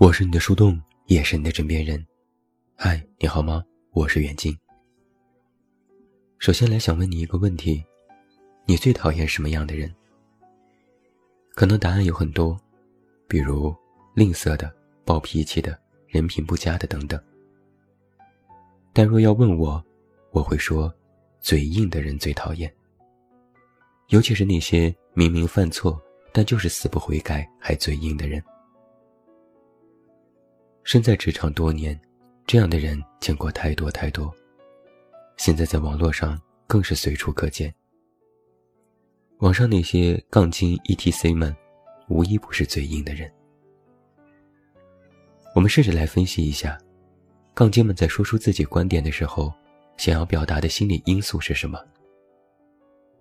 我是你的树洞，也是你的枕边人。嗨，你好吗？我是远近。首先来想问你一个问题：你最讨厌什么样的人？可能答案有很多，比如吝啬的、暴脾气的、人品不佳的等等。但若要问我，我会说，嘴硬的人最讨厌。尤其是那些明明犯错，但就是死不悔改还嘴硬的人。身在职场多年，这样的人见过太多太多。现在在网络上更是随处可见。网上那些杠精 ETC 们，无一不是嘴硬的人。我们试着来分析一下，杠精们在说出自己观点的时候，想要表达的心理因素是什么？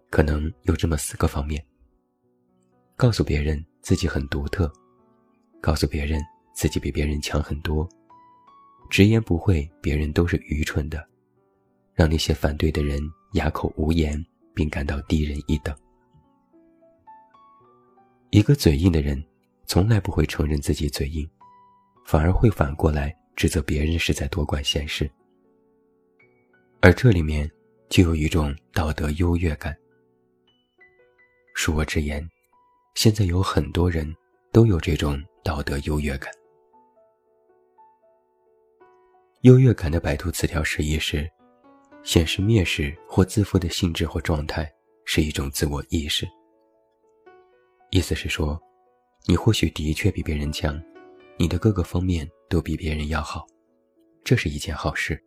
可能有这么四个方面：告诉别人自己很独特，告诉别人。自己比别人强很多，直言不讳，别人都是愚蠢的，让那些反对的人哑口无言，并感到低人一等。一个嘴硬的人，从来不会承认自己嘴硬，反而会反过来指责别人是在多管闲事。而这里面就有一种道德优越感。恕我直言，现在有很多人都有这种道德优越感。优越感的百度词条释义是：显示蔑视或自负的性质或状态，是一种自我意识。意思是说，你或许的确比别人强，你的各个方面都比别人要好，这是一件好事。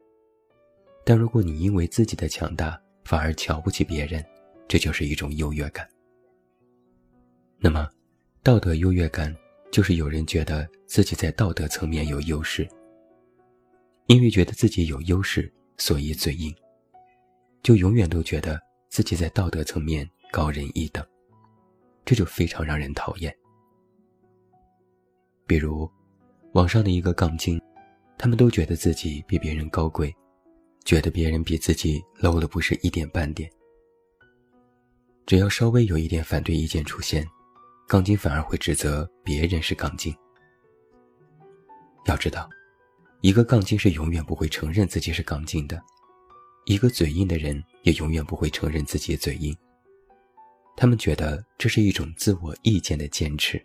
但如果你因为自己的强大反而瞧不起别人，这就是一种优越感。那么，道德优越感就是有人觉得自己在道德层面有优势。因为觉得自己有优势，所以嘴硬，就永远都觉得自己在道德层面高人一等，这就非常让人讨厌。比如，网上的一个杠精，他们都觉得自己比别人高贵，觉得别人比自己 low 了不是一点半点。只要稍微有一点反对意见出现，杠精反而会指责别人是杠精。要知道。一个杠精是永远不会承认自己是杠精的，一个嘴硬的人也永远不会承认自己嘴硬。他们觉得这是一种自我意见的坚持，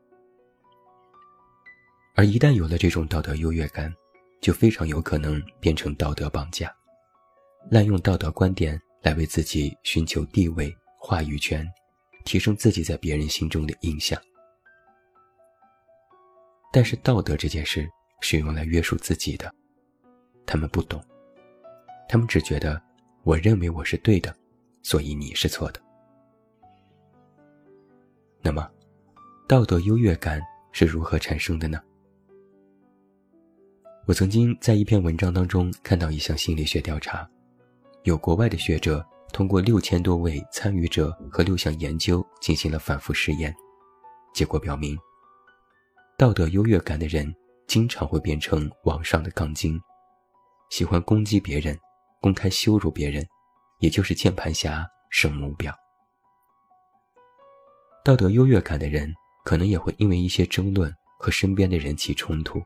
而一旦有了这种道德优越感，就非常有可能变成道德绑架，滥用道德观点来为自己寻求地位、话语权，提升自己在别人心中的印象。但是道德这件事。是用来约束自己的，他们不懂，他们只觉得我认为我是对的，所以你是错的。那么，道德优越感是如何产生的呢？我曾经在一篇文章当中看到一项心理学调查，有国外的学者通过六千多位参与者和六项研究进行了反复实验，结果表明，道德优越感的人。经常会变成网上的杠精，喜欢攻击别人，公开羞辱别人，也就是键盘侠、圣母婊。道德优越感的人，可能也会因为一些争论和身边的人起冲突。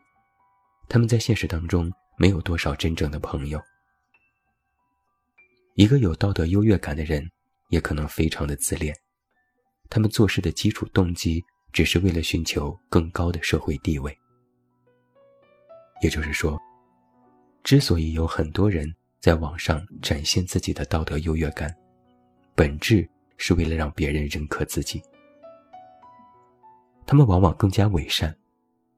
他们在现实当中没有多少真正的朋友。一个有道德优越感的人，也可能非常的自恋。他们做事的基础动机，只是为了寻求更高的社会地位。也就是说，之所以有很多人在网上展现自己的道德优越感，本质是为了让别人认可自己。他们往往更加伪善，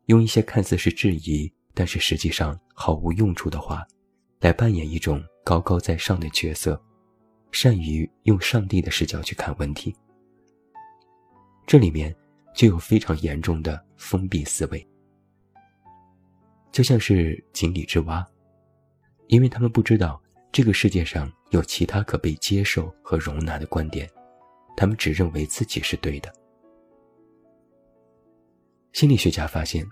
用一些看似是质疑，但是实际上毫无用处的话，来扮演一种高高在上的角色，善于用上帝的视角去看问题。这里面就有非常严重的封闭思维。就像是井底之蛙，因为他们不知道这个世界上有其他可被接受和容纳的观点，他们只认为自己是对的。心理学家发现，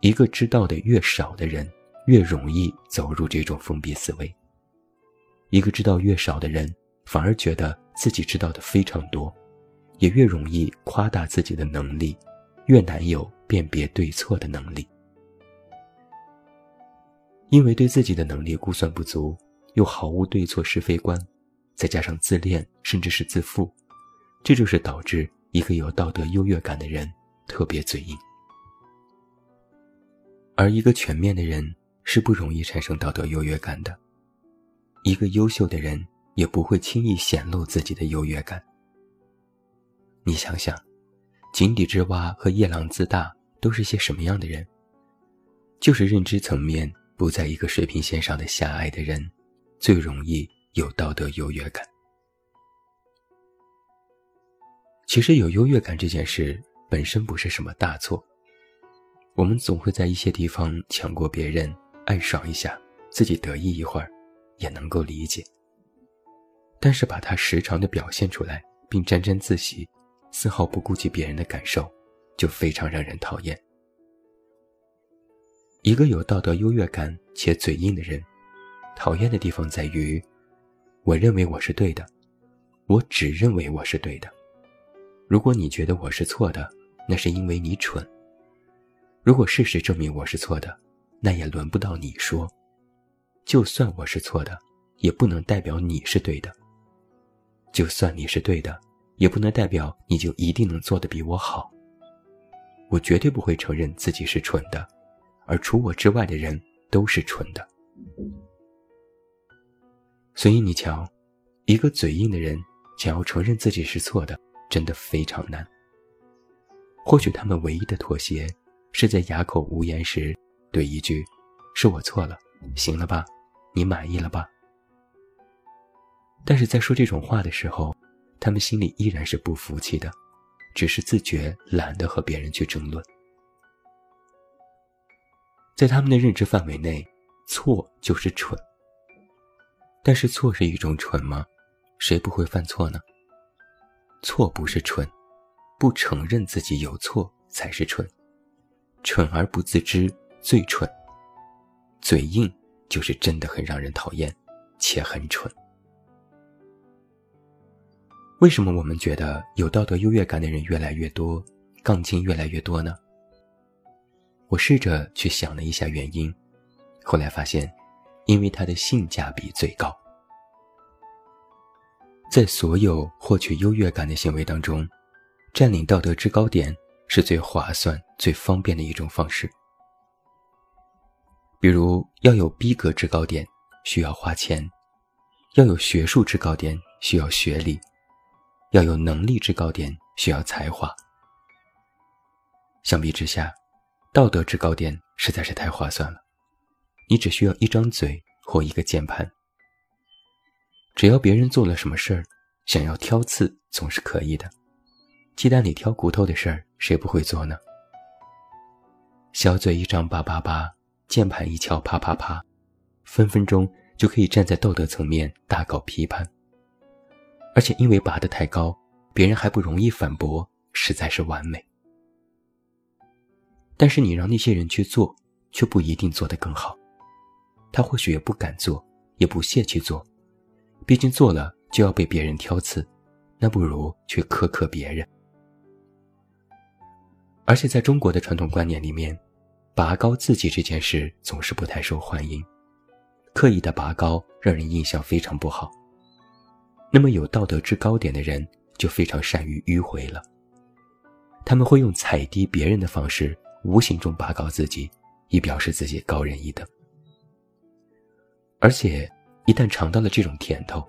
一个知道的越少的人，越容易走入这种封闭思维；一个知道越少的人，反而觉得自己知道的非常多，也越容易夸大自己的能力，越难有辨别对错的能力。因为对自己的能力估算不足，又毫无对错是非观，再加上自恋甚至是自负，这就是导致一个有道德优越感的人特别嘴硬。而一个全面的人是不容易产生道德优越感的。一个优秀的人也不会轻易显露自己的优越感。你想想，井底之蛙和夜郎自大都是些什么样的人？就是认知层面不在一个水平线上的狭隘的人，最容易有道德优越感。其实有优越感这件事本身不是什么大错。我们总会在一些地方抢过别人，暗爽一下，自己得意一会儿，也能够理解。但是把它时常的表现出来，并沾沾自喜，丝毫不顾及别人的感受，就非常让人讨厌。一个有道德优越感且嘴硬的人，讨厌的地方在于，我认为我是对的，我只认为我是对的。如果你觉得我是错的，那是因为你蠢。如果事实证明我是错的，那也轮不到你说。就算我是错的，也不能代表你是对的。就算你是对的，也不能代表你就一定能做得比我好。我绝对不会承认自己是蠢的，而除我之外的人都是蠢的。所以你瞧，一个嘴硬的人想要承认自己是错的，真的非常难。或许他们唯一的妥协。是在哑口无言时，对一句“是我错了，行了吧，你满意了吧？”但是在说这种话的时候，他们心里依然是不服气的，只是自觉懒得和别人去争论。在他们的认知范围内，错就是蠢。但是错是一种蠢吗？谁不会犯错呢？错不是蠢，不承认自己有错才是蠢。蠢而不自知，最蠢。嘴硬就是真的很让人讨厌，且很蠢。为什么我们觉得有道德优越感的人越来越多，杠精越来越多呢？我试着去想了一下原因，后来发现，因为它的性价比最高。在所有获取优越感的行为当中，占领道德制高点。是最划算、最方便的一种方式。比如，要有逼格制高点，需要花钱；要有学术制高点，需要学历；要有能力制高点，需要才华。相比之下，道德制高点实在是太划算了。你只需要一张嘴或一个键盘，只要别人做了什么事儿，想要挑刺总是可以的。鸡蛋里挑骨头的事儿，谁不会做呢？小嘴一张叭叭叭，键盘一敲啪啪啪，分分钟就可以站在道德层面大搞批判。而且因为拔得太高，别人还不容易反驳，实在是完美。但是你让那些人去做，却不一定做得更好。他或许也不敢做，也不屑去做，毕竟做了就要被别人挑刺，那不如去苛刻别人。而且在中国的传统观念里面，拔高自己这件事总是不太受欢迎，刻意的拔高让人印象非常不好。那么有道德制高点的人就非常善于迂回了，他们会用踩低别人的方式，无形中拔高自己，以表示自己高人一等。而且一旦尝到了这种甜头，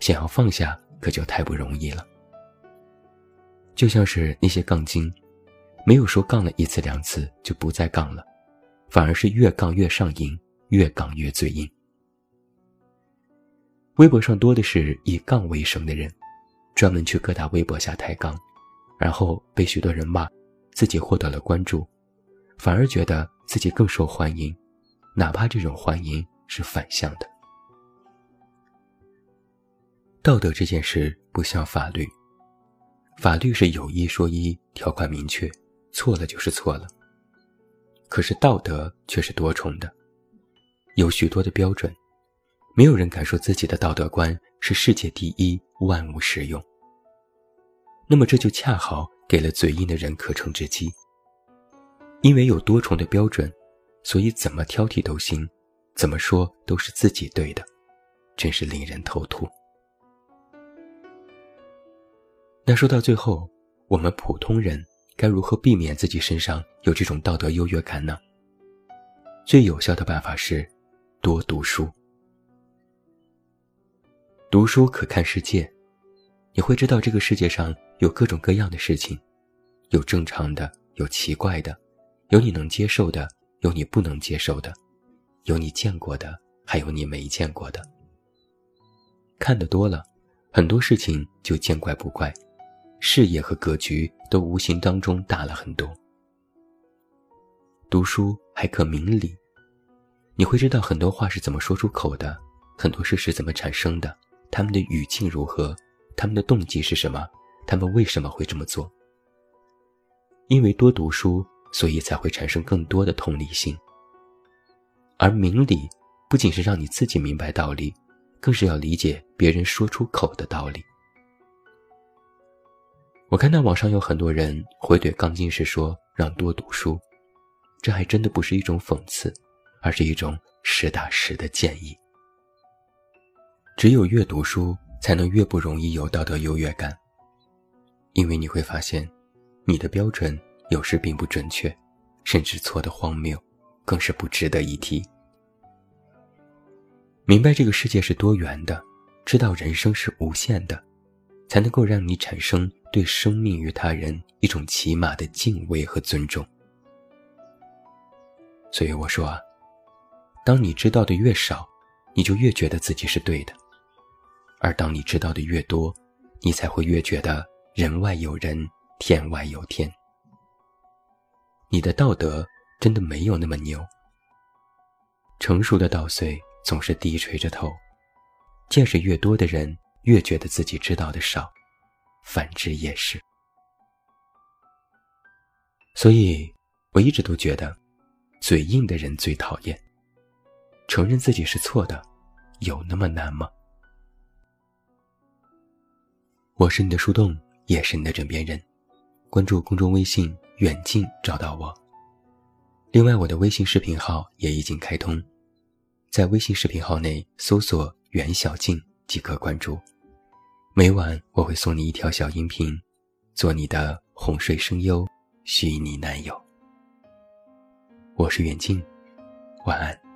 想要放下可就太不容易了。就像是那些杠精。没有说杠了一次两次就不再杠了，反而是越杠越上瘾，越杠越嘴硬。微博上多的是以杠为生的人，专门去各大微博下抬杠，然后被许多人骂，自己获得了关注，反而觉得自己更受欢迎，哪怕这种欢迎是反向的。道德这件事不像法律，法律是有一说一，条款明确。错了就是错了。可是道德却是多重的，有许多的标准，没有人敢说自己的道德观是世界第一，万无实用。那么这就恰好给了嘴硬的人可乘之机。因为有多重的标准，所以怎么挑剔都行，怎么说都是自己对的，真是令人头秃。那说到最后，我们普通人该如何避免自己身上有这种道德优越感呢？最有效的办法是多读书。读书可看世界，你会知道这个世界上有各种各样的事情，有正常的，有奇怪的，有你能接受的，有你不能接受的，有你见过的，还有你没见过的。看得多了，很多事情就见怪不怪。视野和格局都无形当中大了很多。读书还可明理，你会知道很多话是怎么说出口的，很多事是怎么产生的，他们的语境如何，他们的动机是什么，他们为什么会这么做。因为多读书，所以才会产生更多的同理心。而明理，不仅是让你自己明白道理，更是要理解别人说出口的道理。我看到网上有很多人回怼钢筋时说让多读书，这还真的不是一种讽刺，而是一种实打实的建议。只有越读书，才能越不容易有道德优越感，因为你会发现，你的标准有时并不准确，甚至错的荒谬，更是不值得一提。明白这个世界是多元的，知道人生是无限的。才能够让你产生对生命与他人一种起码的敬畏和尊重。所以我说啊，当你知道的越少，你就越觉得自己是对的；而当你知道的越多，你才会越觉得人外有人，天外有天。你的道德真的没有那么牛。成熟的稻穗总是低垂着头，见识越多的人。越觉得自己知道的少，反之也是。所以，我一直都觉得，嘴硬的人最讨厌。承认自己是错的，有那么难吗？我是你的树洞，也是你的枕边人。关注公众微信“远近”，找到我。另外，我的微信视频号也已经开通，在微信视频号内搜索“袁小静”即可关注。每晚我会送你一条小音频，做你的哄睡声优，虚拟男友。我是远近，晚安。